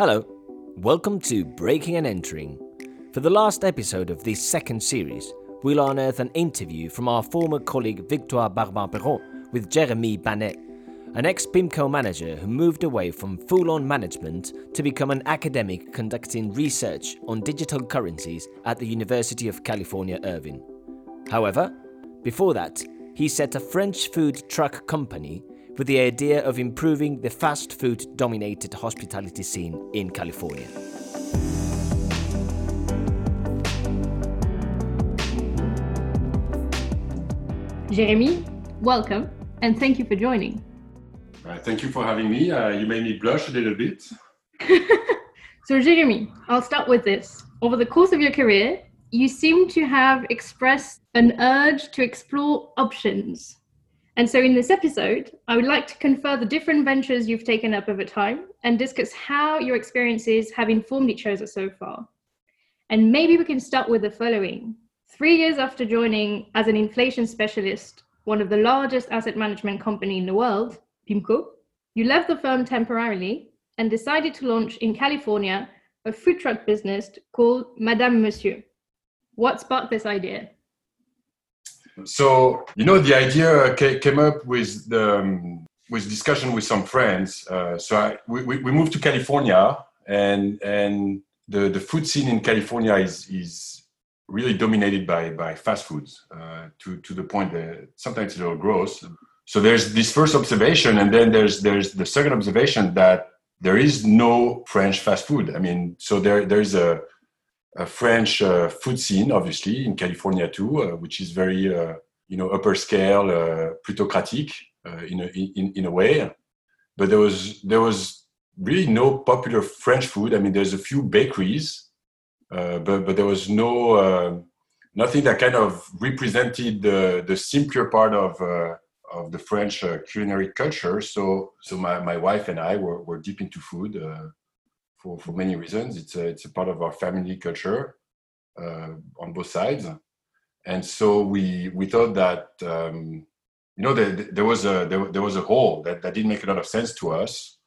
Hello, welcome to Breaking and Entering. For the last episode of this second series, we'll unearth an interview from our former colleague Victoire Barbin-Perron with Jeremie Banet, an ex PIMCO manager who moved away from full on management to become an academic conducting research on digital currencies at the University of California, Irvine. However, before that, he set a French food truck company with the idea of improving the fast food dominated hospitality scene in California. Jeremie, welcome and thank you for joining. Uh, thank you for having me. Uh, you made me blush a little bit. so, Jeremie, I'll start with this. Over the course of your career, you seem to have expressed an urge to explore options and so, in this episode, I would like to confer the different ventures you've taken up over time and discuss how your experiences have informed each other so far. And maybe we can start with the following. Three years after joining as an inflation specialist, one of the largest asset management company in the world, PIMCO, you left the firm temporarily and decided to launch in California a food truck business called Madame Monsieur. What sparked this idea? So you know, the idea came up with the um, with discussion with some friends. Uh, so I, we, we moved to California, and and the the food scene in California is is really dominated by by fast foods uh, to to the point that sometimes it's a little gross. So there's this first observation, and then there's there's the second observation that there is no French fast food. I mean, so there there's a a French uh, food scene, obviously, in California too, uh, which is very, uh, you know, upper scale, uh, plutocratic uh, in, a, in, in a way. But there was, there was really no popular French food. I mean, there's a few bakeries, uh, but, but there was no, nothing that kind of represented the, the simpler part of, of the French culinary culture. So, so my, my wife and I were, were deep into food for, for many reasons. It's a, it's a part of our family culture uh, on both sides. And so we, we thought that, um, you know, there, there, was a, there, there, was a hole that, that didn't make a lot of sense to us.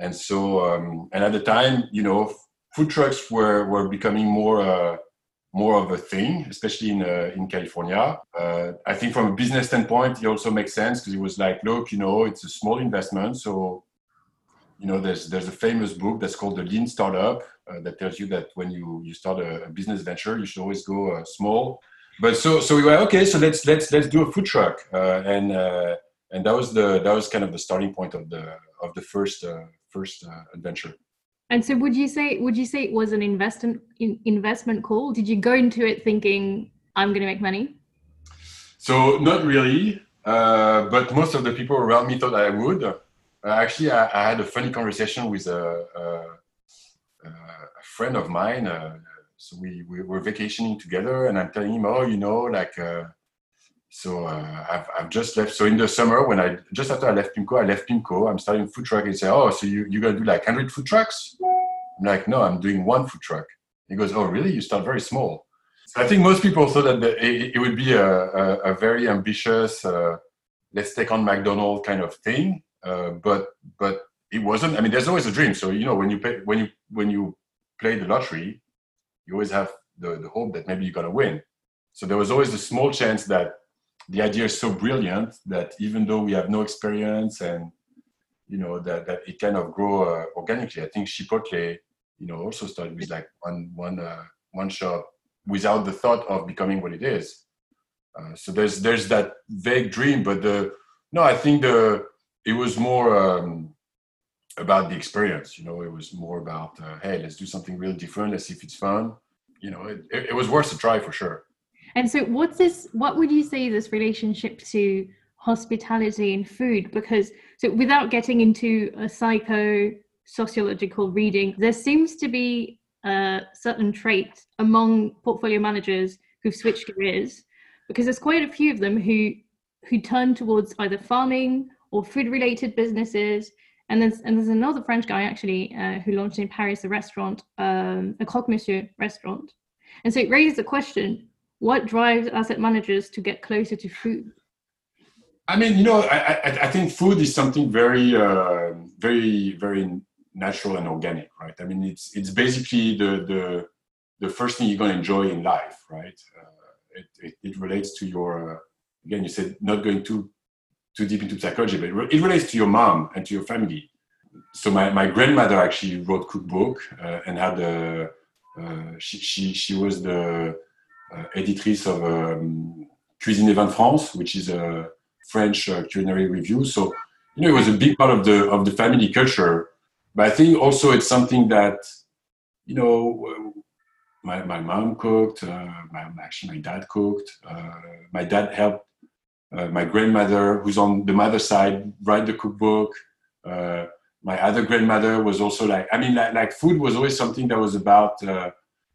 And so, um, and at the time, you know, food trucks were, were becoming more, uh, more of a thing, especially in, uh, in California. Uh, I think from a business standpoint, it also makes sense because it was like, look, you know, it's a small investment. So you know, there's there's a famous book that's called the Lean Startup uh, that tells you that when you you start a, business venture, you should always go uh, small. But so so we were okay. So let's let's let's do a food truck, uh, and uh, and that was the that was kind of the starting point of the of the first uh, first uh, adventure. And so, would you say would you say it was an investment in, investment call? Did you go into it thinking I'm going to make money? So not really, but most of the people around me thought I would. Uh, actually, I, I, had a funny conversation with a, a, a friend of mine. Uh, so we, we were vacationing together, and I'm telling him, oh, you know, like, uh, so I've, I've just left. So in the summer, when I just after I left PIMCO, I left PIMCO. I'm starting food truck. And said, oh, so you you're gonna do like 100 food trucks? I'm like, no, I'm doing one food truck. He goes, oh, really? You start very small. I think most people thought that the, it, it, would be a, a, a very ambitious, uh, let's take on McDonald's kind of thing. Uh, but but it wasn't. I mean, there's always a dream. So you know, when you pay, when you when you play the lottery, you always have the, the hope that maybe you're gonna win. So there was always a small chance that the idea is so brilliant that even though we have no experience and you know that, that it kind of grow uh, organically. I think Chipotle, you know, also started with like one one uh, one shop without the thought of becoming what it is. Uh, so there's there's that vague dream, but the no, I think the it was more um, about the experience. You know, it was more about uh, hey, let's do something really different. Let's see if it's fun. You know, it, it, it was worth a try for sure. And so, what's this? What would you say this relationship to hospitality and food? Because so, without getting into a psycho sociological reading, there seems to be a certain trait among portfolio managers who've switched careers, because there's quite a few of them who who turn towards either farming or food related businesses. And there's, and there's another French guy actually uh, who launched in Paris a restaurant, um, a Croque Monsieur restaurant. And so it raises the question what drives asset managers to get closer to food? I mean, you know, I, I, I think food is something very, uh, very, very natural and organic, right? I mean, it's it's basically the the the first thing you're going to enjoy in life, right? Uh, it, it, it relates to your uh, again. You said not going too too deep into psychology, but it relates to your mom and to your family. So my, my grandmother actually wrote cookbook uh, and had a uh, she, she she was the uh, editrice of um, Cuisine de France, which is a French uh, culinary review. So you know it was a big part of the of the family culture. But I think also it's something that you know my, my mom cooked, uh, my, actually my dad cooked. Uh, my dad helped uh, my grandmother, who's on the mother side, write the cookbook. Uh, my other grandmother was also like, I mean, like, like food was always something that was about uh,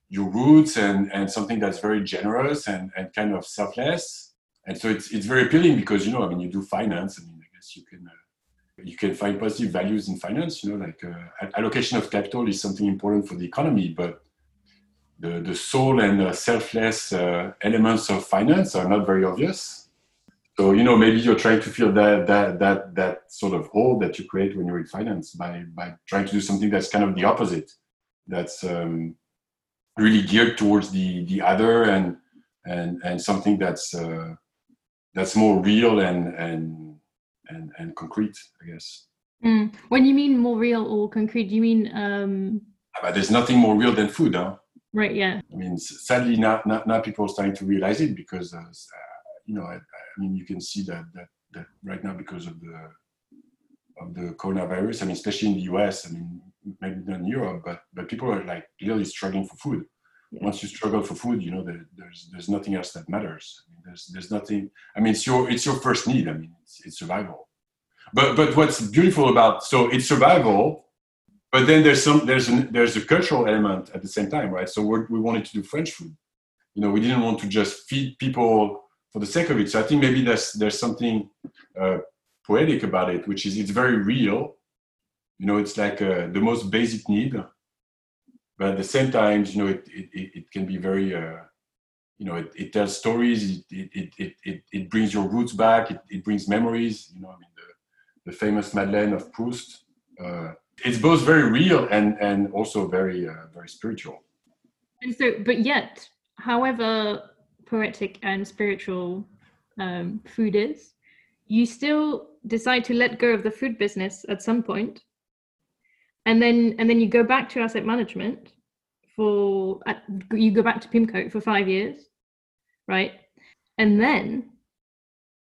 your roots and, and something that's very generous and, and kind of selfless. And so it's, it's very appealing because, you know, I mean, you do finance. I mean, I guess you can, uh, you can find positive values in finance, you know, like allocation of capital is something important for the economy, but the, the soul and selfless uh, elements of finance are not very obvious. So you know maybe you're trying to fill that that that that sort of hole that you create when you're in finance by by trying to do something that's kind of the opposite, that's um, really geared towards the the other and and and something that's uh, that's more real and and and and concrete, I guess. Mm. When you mean more real or concrete, you mean? Um... But there's nothing more real than food, huh? Right. Yeah. I mean, sadly, now, now, now people are starting to realize it because, uh, you know, I, I, mean, you can see that, that that right now because of the of the coronavirus. I mean, especially in the U.S. I mean, maybe not in Europe, but but people are like really struggling for food. Yeah. Once you struggle for food, you know, there, there's there's nothing else that matters. I mean, there's there's nothing. I mean, it's your it's your first need. I mean, it's, it's survival. But but what's beautiful about so it's survival but then there's some there's an there's a cultural element at the same time right so we we wanted to do french food you know we didn't want to just feed people for the sake of it. So i think maybe there's there's something uh, poetic about it which is it's very real. You know it's like uh, the most basic need but at the same time you know it it, it can be very uh, you know it, it tells stories it, it, it, it, it brings your roots back it, it brings memories you know i mean the, the famous madeleine of proust uh, it's both very real and and also very uh, very spiritual. And so but yet however poetic and spiritual um, food is you still decide to let go of the food business at some point and then and then you go back to asset management for you go back to pimco for five years right and then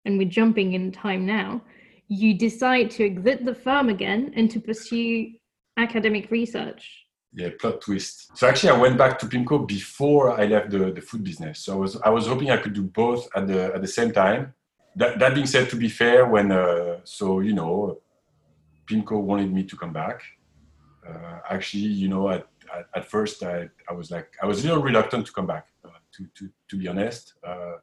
and we're jumping in time now you decide to exit the firm again and to pursue academic research. Yeah, plot twist. So actually, I went back to PIMCO before I left the, the food business. So I was I was hoping I could do both at the at the same time. That that being said, to be fair, when uh, so you know, PIMCO wanted me to come back. Uh, actually, you know, at, at, at, first I, I was like I was a little reluctant to come back. Uh, to to to be honest, uh,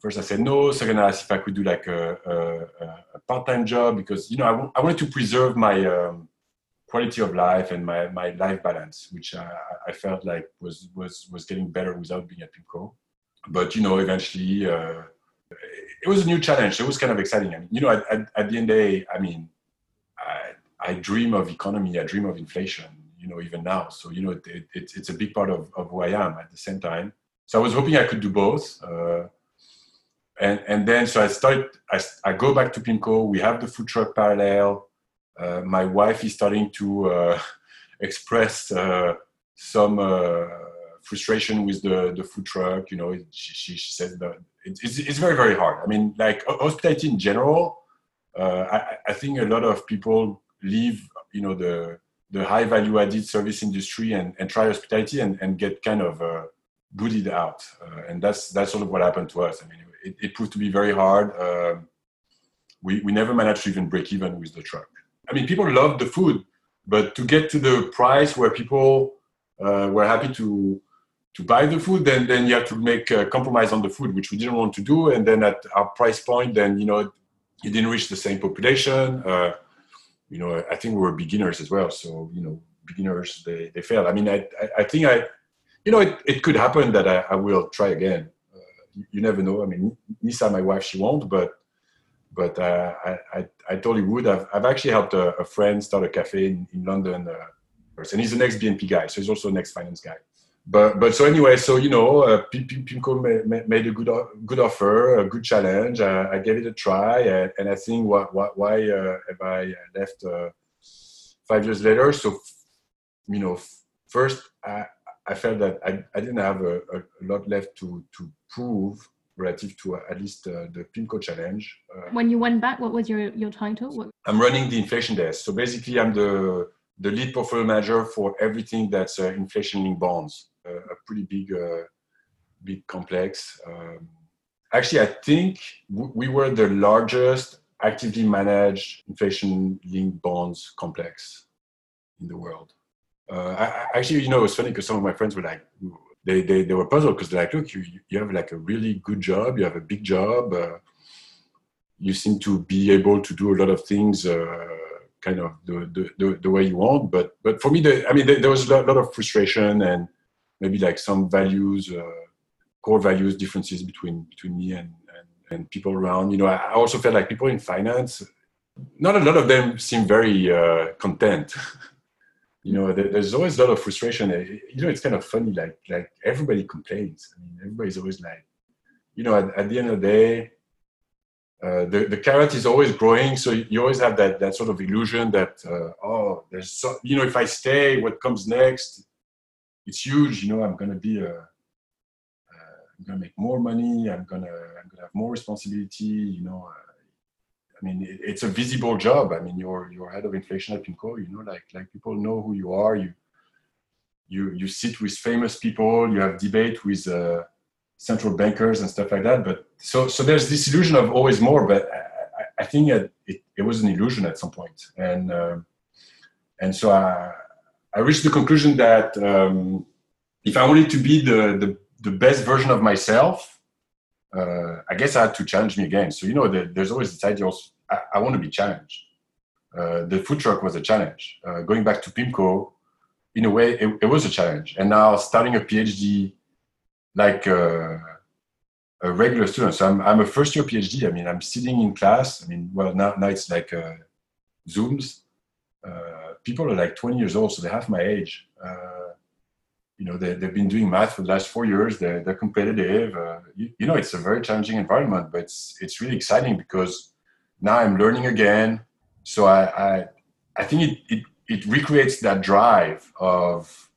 first I said no. Second, I asked if I could do like a, a, a part-time job because you know I, w- I wanted to preserve my um, quality of life and my, my life balance, which I, I felt like was was was getting better without being at PIMCO. But you know, eventually, uh, it was a new challenge. It was kind of exciting. I mean, you know, at, at, at the end of the day, I mean, I, I dream of economy. I dream of inflation. You know, even now. So you know, it, it, it's a big part of, of who I am. At the same time, so I was hoping I could do both. Uh, and and then so I started. I, I go back to PIMCO. We have the food truck parallel. Uh, my wife is starting to uh, express uh, some uh, frustration with the the food truck. You know, she she, says that it's it's very very hard. I mean, like hospitality in general. I, I think a lot of people leave. You know the the high value added service industry and, and try hospitality and, and get kind of uh, booted out. Uh, and that's that's sort of what happened to us. I mean, it, it proved to be very hard. Uh, we, we never managed to even break even with the truck. I mean, people loved the food, but to get to the price where people uh, were happy to to buy the food, then then you have to make a compromise on the food, which we didn't want to do. And then at our price point, then you know it didn't reach the same population. Uh, you know, I think we were beginners as well, so you know, beginners they they fail. I mean, I I, think I, you know, it, it could happen that I, I will try again you never know. I mean, Nisa, my wife, she won't, but but uh, I, I, I totally would. I've, I've actually helped a, a friend start a cafe in, in London, uh, and he's an ex BNP guy, so he's also an ex finance guy. But but so anyway, so you know, uh, Pimco made, made a good good offer, a good challenge. Uh, I gave it a try, and, and I think why uh, have I left uh, five years later? So you know, first I I felt that I, I didn't have a, a lot left to to prove relative to uh, at least uh, the PIMCO challenge. Uh, when you went back, what was your, your title? What? I'm running the inflation desk. So basically, I'm the, the lead portfolio manager for everything that's uh, inflation linked bonds, uh, a pretty big, uh, big complex. Um, actually, I think w- we were the largest actively managed inflation linked bonds complex in the world. I, actually, you know, it's funny because some of my friends were like, they, they, they were puzzled because they're like, look, you, you have like a really good job, you have a big job, uh, you seem to be able to do a lot of things uh, kind of the, the, the, way you want. But, but for me, the, I mean, there, there was a lot, of frustration and maybe like some values, uh, core values differences between, between me and, and, and, people around. You know, I also felt like people in finance, not a lot of them seem very uh, content. you know there's always a lot of frustration. Eh, you know it's kind of funny like like everybody complains. I mean everybody's always like you know at, at the end of the day uh, the, the carrot is always growing so you always have that that sort of illusion that uh, oh there's so you know if i stay what comes next? It's huge you know i'm gonna be a uh, i'm gonna make more money i'm gonna i'm gonna have more responsibility you know uh, I mean, it's a visible job. I mean, you're you're head of inflation at PIMCO. You know, like like people know who you are. You you you sit with famous people. You have debate with uh, central bankers and stuff like that. But so so there's this illusion of always more. But I, I think it, it, it was an illusion at some point. And uh, and so I I reached the conclusion that um, if I wanted to be the the, the best version of myself uh, I guess I had to challenge me again. So you know, the, there's always this idea. Also, I, I want to be challenged. Uh, the food truck was a challenge. Uh, going back to PIMCO, in a way, it, it, was a challenge. And now starting a PhD, like uh, a regular student. So I'm, I'm a first year PhD. I mean, I'm sitting in class. I mean, well, now, now it's like uh, Zooms. Uh, people are like 20 years old, so they're half my age you know they, they've been doing math for the last four years. They're, they're competitive. Uh, you, you, know it's a very challenging environment but it's it's really exciting because now i'm learning again. So i i, I think it, it it recreates that drive of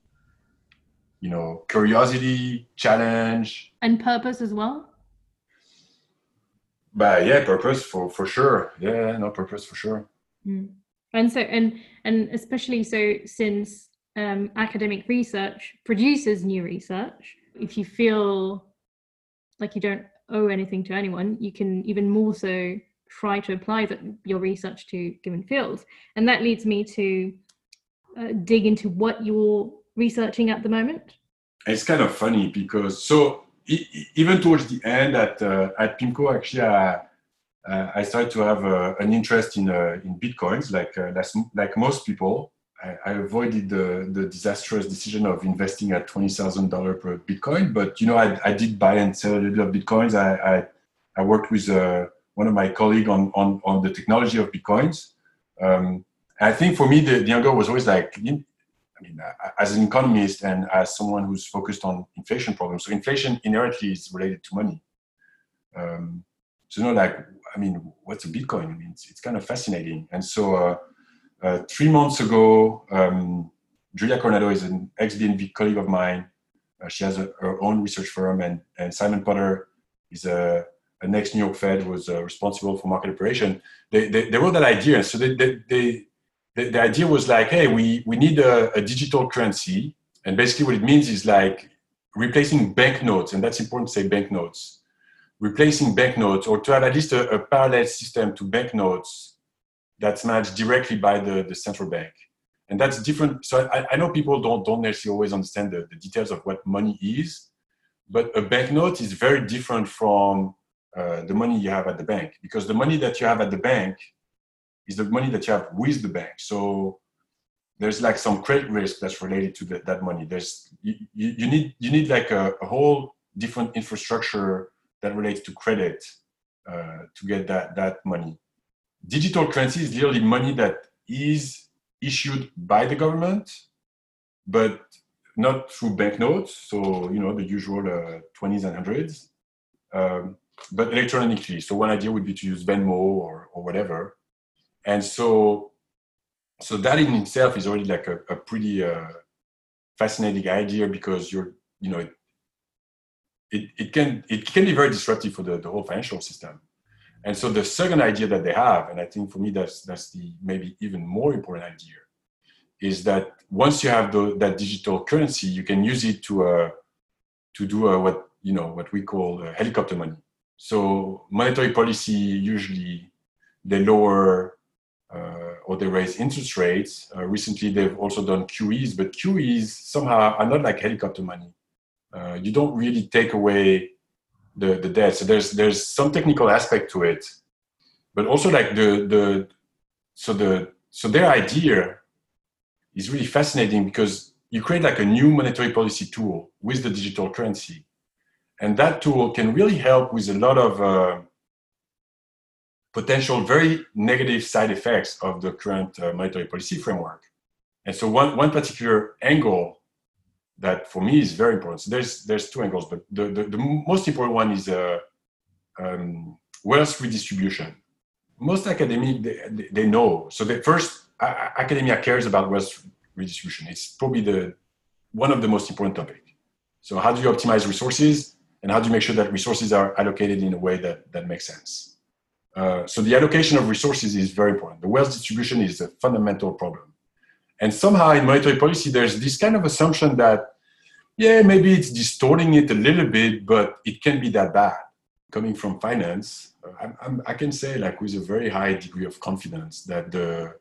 you know curiosity challenge. And purpose as well? But yeah purpose for for sure. Yeah no purpose for sure. Mm. and so and and especially so since um, academic research produces new research, if you feel like you don't owe anything to anyone, you can even more so try to apply your research to given fields. And that leads me to uh, dig into what you're researching at the moment. It's kind of funny because so even towards the end at uh, at PIMCO, actually, uh, uh, I started to have uh, an interest in uh, in bitcoins, like uh, like most people. I, I avoided the, the disastrous decision of investing at twenty thousand dollar per Bitcoin, but you know I, I did buy and sell a little of Bitcoins. I I, I worked with uh, one of my colleagues on, on on the technology of Bitcoins. Um, I think for me the, the angle was always like I mean, as an economist and as someone who's focused on inflation problems, so inflation inherently is related to money. Um, so, you know, like, I mean, what's a Bitcoin? I mean, it's, it's kind of fascinating. And so, uh, uh, three months ago, um, Julia Coronado is an ex-BNP colleague of mine. Uh, she has a, her own research firm, and, and Simon Potter is a, a next New York Fed was uh, responsible for market operation. They, they, they wrote that idea, so they, they, they the, the, idea was like, hey, we, we need a, a digital currency, and basically what it means is like replacing banknotes, and that's important to say banknotes, replacing banknotes, or to have at least a, a parallel system to banknotes that's managed directly by the, the central bank. And that's different. So I, I know people don't, don't necessarily always understand the, the details of what money is, but a banknote is very different from uh, the money you have at the bank because the money that you have at the bank is the money that you have with the bank. So there's like some credit risk that's related to the, that money. There's you, you, need you need like a, a, whole different infrastructure that relates to credit uh, to get that that money. Digital currency is literally money that is issued by the government, but not through banknotes. So you know the usual uh, 20s and hundreds, um, but electronically. So one idea would be to use Venmo or or whatever, and so so that in itself is already like a, a pretty uh, fascinating idea because you're you know it, it can it can be very disruptive for the, the whole financial system and so the second idea that they have and i think for me that's that's the maybe even more important idea is that once you have the, that digital currency you can use it to uh, to do uh, what you know what we call uh, helicopter money so monetary policy usually they lower uh, or they raise interest rates. Uh, recently, they've also done QEs, but QEs somehow are not like helicopter money. Uh, you don't really take away the, the debt. So there's there's some technical aspect to it, but also like the the so the so their idea is really fascinating because you create like a new monetary policy tool with the digital currency, and that tool can really help with a lot of uh, potential very negative side effects of the current uh, monetary policy framework. And so one, one particular angle that for me is very important. So there's, there's two angles, but the, the, the most important one is uh, um, wealth redistribution. Most academic, they, they know. So the first, uh, academia cares about wealth redistribution. It's probably the, one of the most important topic. So how do you optimize resources and how do you make sure that resources are allocated in a way that, that makes sense? Uh, so the allocation of resources is very important. The wealth distribution is a fundamental problem. And somehow in monetary policy, there's this kind of assumption that, yeah, maybe it's distorting it a little bit, but it can be that bad. Coming from finance, I'm, I'm, I can say like with a very high degree of confidence that the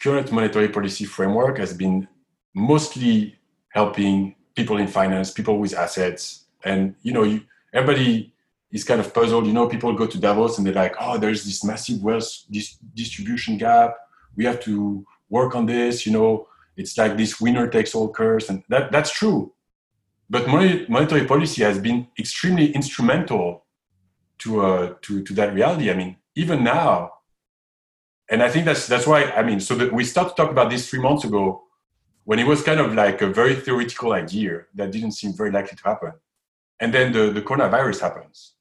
current monetary policy framework has been mostly helping people in finance, people with assets. And, you know, you, everybody is kind of puzzled. You know, people go to Davos and they're like, oh, there's this massive wealth dis- distribution gap. We have to work on this. You know, it's like this winner takes all curse. And that, that's true. But monetary policy has been extremely instrumental to, uh, to, to that reality. I mean, even now, and I think that's, that's why, I mean, so that we started to talk about this three months ago when it was kind of like a very theoretical idea that didn't seem very likely to happen. And then the, the coronavirus happens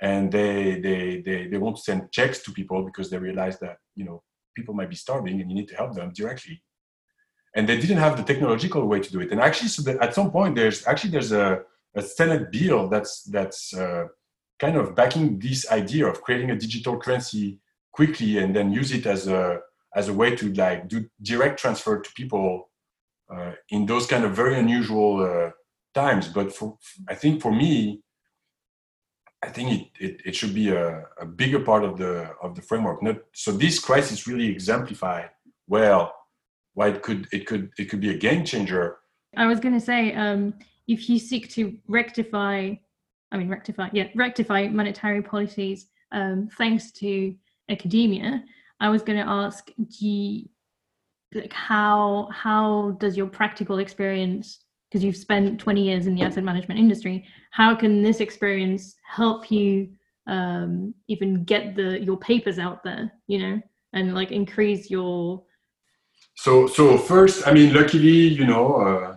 and they, they, they, they want to send checks to people because they realize that, you know, people might be starving and you need to help them directly. And they didn't have the technological way to do it. And actually, so that at some point, there's actually there's a, a Senate bill that's that's uh, kind of backing this idea of creating a digital currency quickly and then use it as a as a way to like do direct transfer to people uh, in those kind of very unusual uh, times. But for I think for me, I think it, it, it should be a, a, bigger part of the of the framework. Not, so this crisis really exemplified well why it could it could it could be a game changer. I was going to say um, if you seek to rectify, I mean rectify, yeah, rectify monetary policies um, thanks to academia. I was going to ask, do you, like how how does your practical experience because you've spent 20 years in the asset management industry how can this experience help you um, even get the your papers out there you know and like increase your so so first i mean luckily you know uh,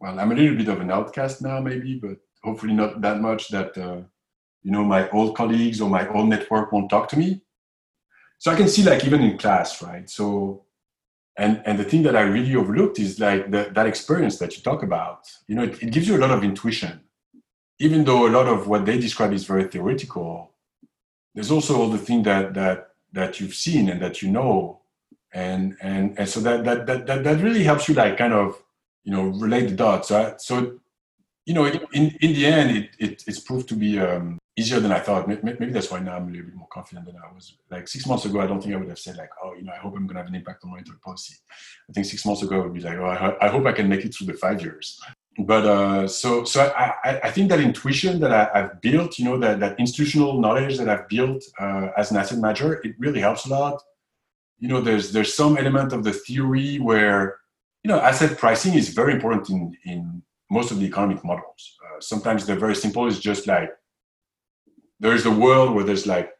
well i'm a little bit of an outcast now maybe but hopefully not that much that uh, you know my old colleagues or my old network won't talk to me. So i can see like even in class right? So and and the thing that i really overlooked is like the, that experience that you talk about. You know it, it, gives you a lot of intuition. Even though a lot of what they describe is very theoretical there's also all the thing that that that you've seen and that you know. And and and so that that that that, that really helps you like kind of you know relate the dots. So, so you know in in the end it, it it's proved to be um easier than I thought. Maybe that's why now I'm a little bit more confident than I was. Like six months ago, I don't think I would have said like, oh, you know, I hope I'm going to have an impact on monetary policy. I think six months ago, I would be like, oh, I, hope I can make it through the five years. But uh, so, so I, I, I, think that intuition that I, have built, you know, that, that institutional knowledge that I've built uh, as an asset manager, it really helps a lot. You know, there's there's some element of the theory where, you know, asset pricing is very important in in most of the economic models. Uh, sometimes they're very simple. It's just like there's a world where there's like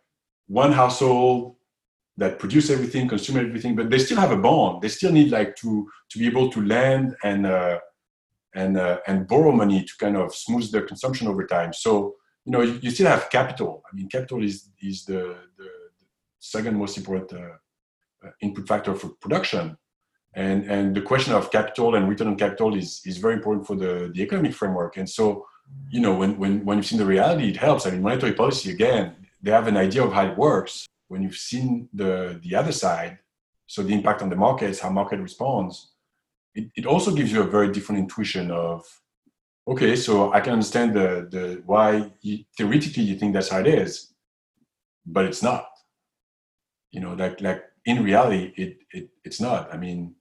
one household that produce everything, consume everything, but they still have a bond. They still need like to to be able to lend and uh, and uh, and borrow money to kind of smooth their consumption over time. So you know you, you still have capital. I mean, capital is is the the, second most important uh, uh input factor for production. And and the question of capital and return on capital is is very important for the the economic framework. And so you know when when when you've seen the reality, it helps. I mean, monetary policy again, they have an idea of how it works. When you've seen the the other side, so the impact on the markets, how market responds it, it also gives you a very different intuition of okay so i can understand the the why you, theoretically you think that's how it is but it's not you know like like in reality it, it it's not i mean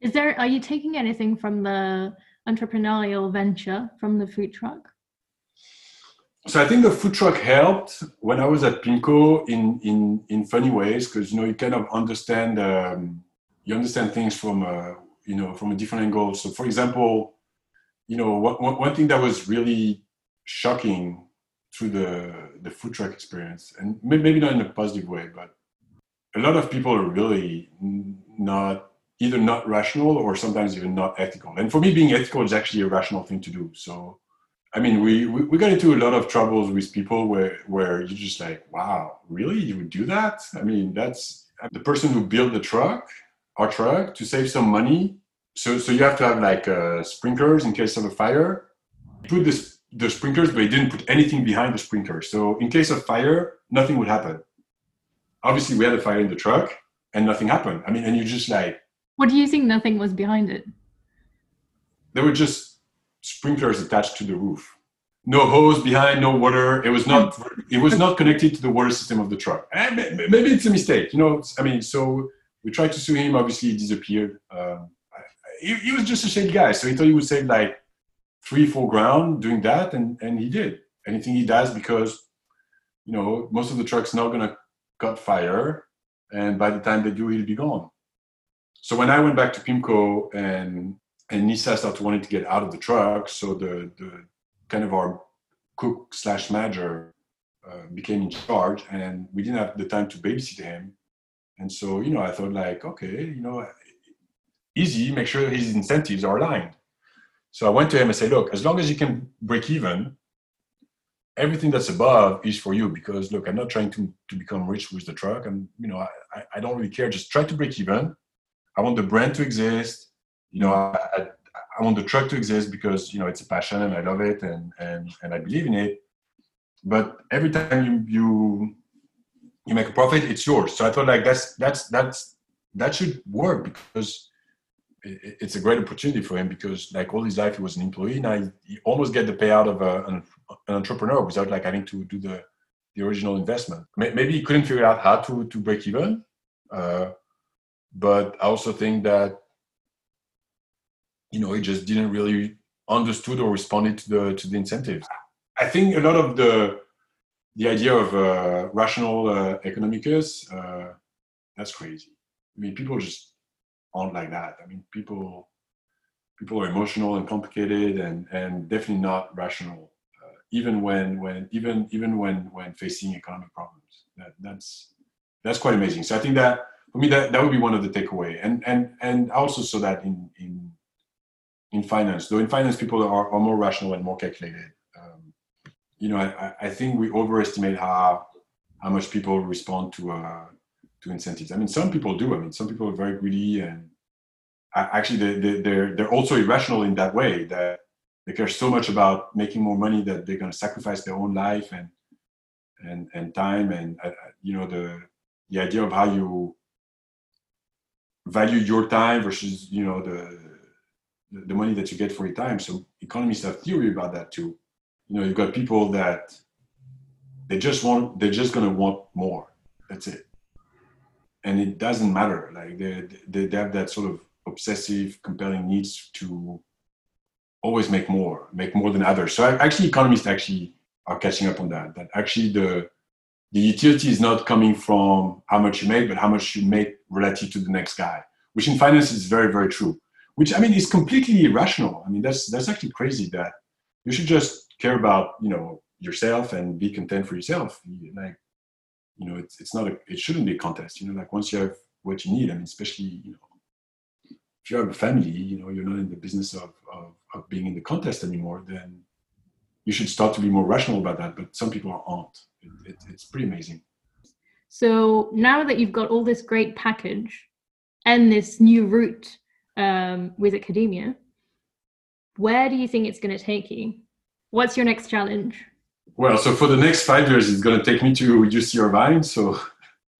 is there are you taking anything from the entrepreneurial venture from the food truck so I think the food truck helped when I was at Pimco in in in funny ways because you know you kind of understand um, you understand things from a you know, from a different angle. So, for example, you know, one, one thing that was really shocking through the the food truck experience, and maybe not in a positive way, but a lot of people are really not either not rational or sometimes even not ethical. And for me, being ethical is actually a rational thing to do. So, I mean, we, we, we got into a lot of troubles with people where, where you're just like, wow, really? You would do that? I mean, that's the person who built the truck our truck to save some money. So, so you have to have like uh, sprinklers in case of a fire. Put this, the sprinklers, but he didn't put anything behind the sprinklers. So in case of fire, nothing would happen. Obviously, we had a fire in the truck and nothing happened. I mean, and you're just like. What do you think nothing was behind it? There were just sprinklers attached to the roof. No hose behind, no water. It was not. It was not connected to the water system of the truck. And maybe it's a mistake. You know, I mean, so we tried to sue him. Obviously, he disappeared. Um, he, he, was just a shady guy. So he thought he would save like three, four grand doing that, and and he did. Anything he does because you know most of the trucks not gonna cut fire, and by the time they do, he'll be gone. So when I went back to Pimco and and Nisa started wanting to get out of the truck, so the the kind of our cook slash manager uh, became in charge, and we didn't have the time to babysit him. And so, you know, I thought like, okay, you know, easy, make sure his incentives are aligned. So I went to him and said, look, as long as you can break even, everything that's above is for you because look, I'm not trying to, to become rich with the truck. And, you know, I, I don't really care. Just try to break even. I want the brand to exist. You know, I, I, I want the truck to exist because, you know, it's a passion and I love it and, and, and I believe in it. But every time you, you you make a profit, it's yours. So I thought like that's that's that's that should work because it's a great opportunity for him because like all his life he was an employee and I he almost get the payout of a, an, an, entrepreneur without like having to do the the original investment maybe he couldn't figure out how to to break even uh, but i also think that you know he just didn't really understood or responded to the to the incentives i think a lot of the the idea of uh, rational uh, economicus, uh, that's crazy. I mean, people just aren't like that. I mean, people people are emotional and complicated, and and definitely not rational. Uh, even when when even even when when facing economic problems, that that's that's quite amazing. So I think that for me that that would be one of the takeaway, and and and also so that in in in finance, though in finance people are, are more rational and more calculated you know, I, I think we overestimate how how much people respond to uh, to incentives. I mean, some people do. I mean, some people are very greedy, and actually, they, they, they're they're also irrational in that way that they care so much about making more money that they're going to sacrifice their own life and and and time and uh, you know the the idea of how you value your time versus you know the the money that you get for your time. So economists have theory about that too. You know you've got people that they just want they're just going to want more. That's it. And it doesn't matter. Like they, they, they have that sort of obsessive compelling needs to always make more make more than others. So actually economists actually are catching up on that that actually the the utility is not coming from how much you make but how much you make relative to the next guy which in finance is very very true which i mean is completely irrational i mean that's that's actually crazy that you should just care about you know yourself and be content for yourself like you know, it's it's not a it shouldn't be a contest. You know, like once you have what you need, I mean, especially you know, if you have a family, you know, you're not in the business of of, of being in the contest anymore. Then you should start to be more rational about that. But some people aren't. It, it, it's pretty amazing. So now that you've got all this great package and this new route um, with academia, where do you think it's going to take you? What's your next challenge? Well, so for the next five years, it's going to take me to reduce your mind. So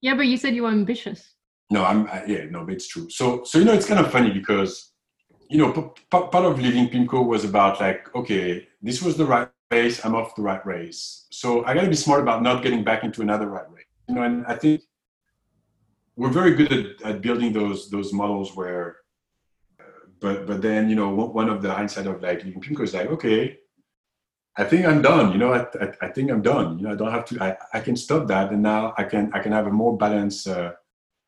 yeah, but you said you were ambitious. No, I'm yeah, no, but it's true. So so you know, it's kind of funny because you know, p- p- part of leaving PIMCO was about like, okay, this was the right race. I'm off the right race. So I got to be smart about not getting back into another right race. You know, and I think we're very good at, at building those those models where, uh, but but then you know, one of the hindsight of like leaving PIMCO is like, okay, I think I'm done. You know, I, I, I, think I'm done. You know, I don't have to. I, I can stop that, and now I can I can have a more balanced uh,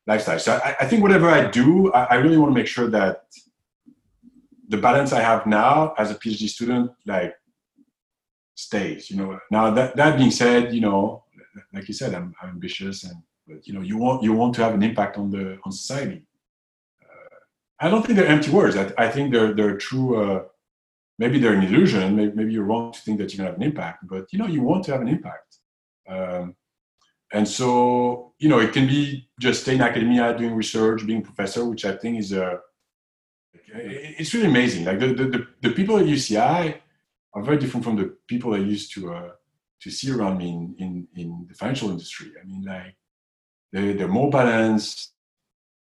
lifestyle. So I, I think whatever I do, I, I really want to make sure that the balance I have now as a PhD student, like, stays. You know. Now that that being said, you know, like you said, I'm, I'm ambitious, and but you know, you want you want to have an impact on the on society. Uh, I don't think they're empty words. I, I think they're they're true. Uh, maybe they're an illusion. Maybe, maybe you're wrong to think that you're gonna have an impact, but you know you want to have an impact. Um, and so you know it can be just staying in academia, doing research, being a professor, which I think is a it's really amazing. Like the, the, the, people at UCI are very different from the people I used to uh, to see around me in, in, in the financial industry. I mean, like they, they're more balanced,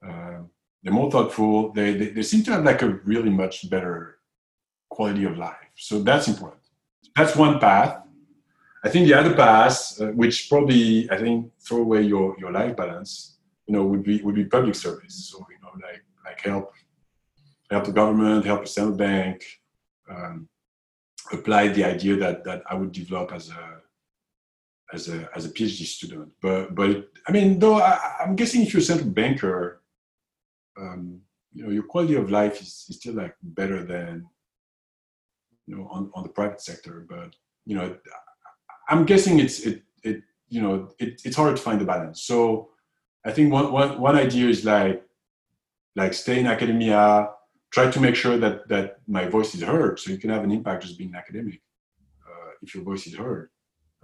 uh, they're more thoughtful. They, they, they seem to have like a really much better quality of life. So that's important. That's one path. I think the other path, uh, which probably I think throw away your, your life balance, you know, would be would be public service. So you know, like like help help the government, help the central bank, um, apply the idea that that I would develop as a as a as a PhD student. But but I mean, though I, am guessing if you're a central banker, um, you know, your quality of life is, is still like better than you know on, on the private sector but you know i'm guessing it's it it you know it, it's hard to find the balance so i think one, one, one idea is like like stay in academia try to make sure that that my voice is heard so you can have an impact just being academic uh, if your voice is heard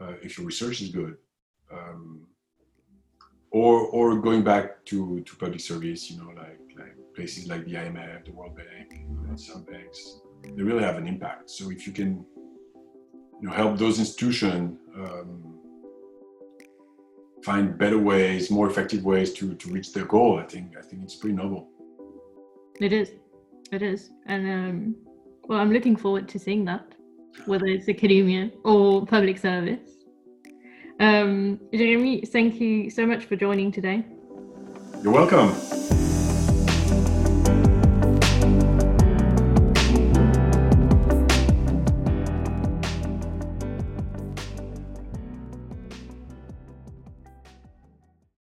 uh, if your research is good um, or or going back to to public service you know like like places like the imf the world bank some banks they really have an impact. So if you can, you know, help those institutions um, find better ways, more effective ways to to reach their goal, I think I think it's pretty noble. It is, it is, and um, well, I'm looking forward to seeing that, whether it's academia or public service. Um, Jeremie, thank you so much for joining today. You're welcome.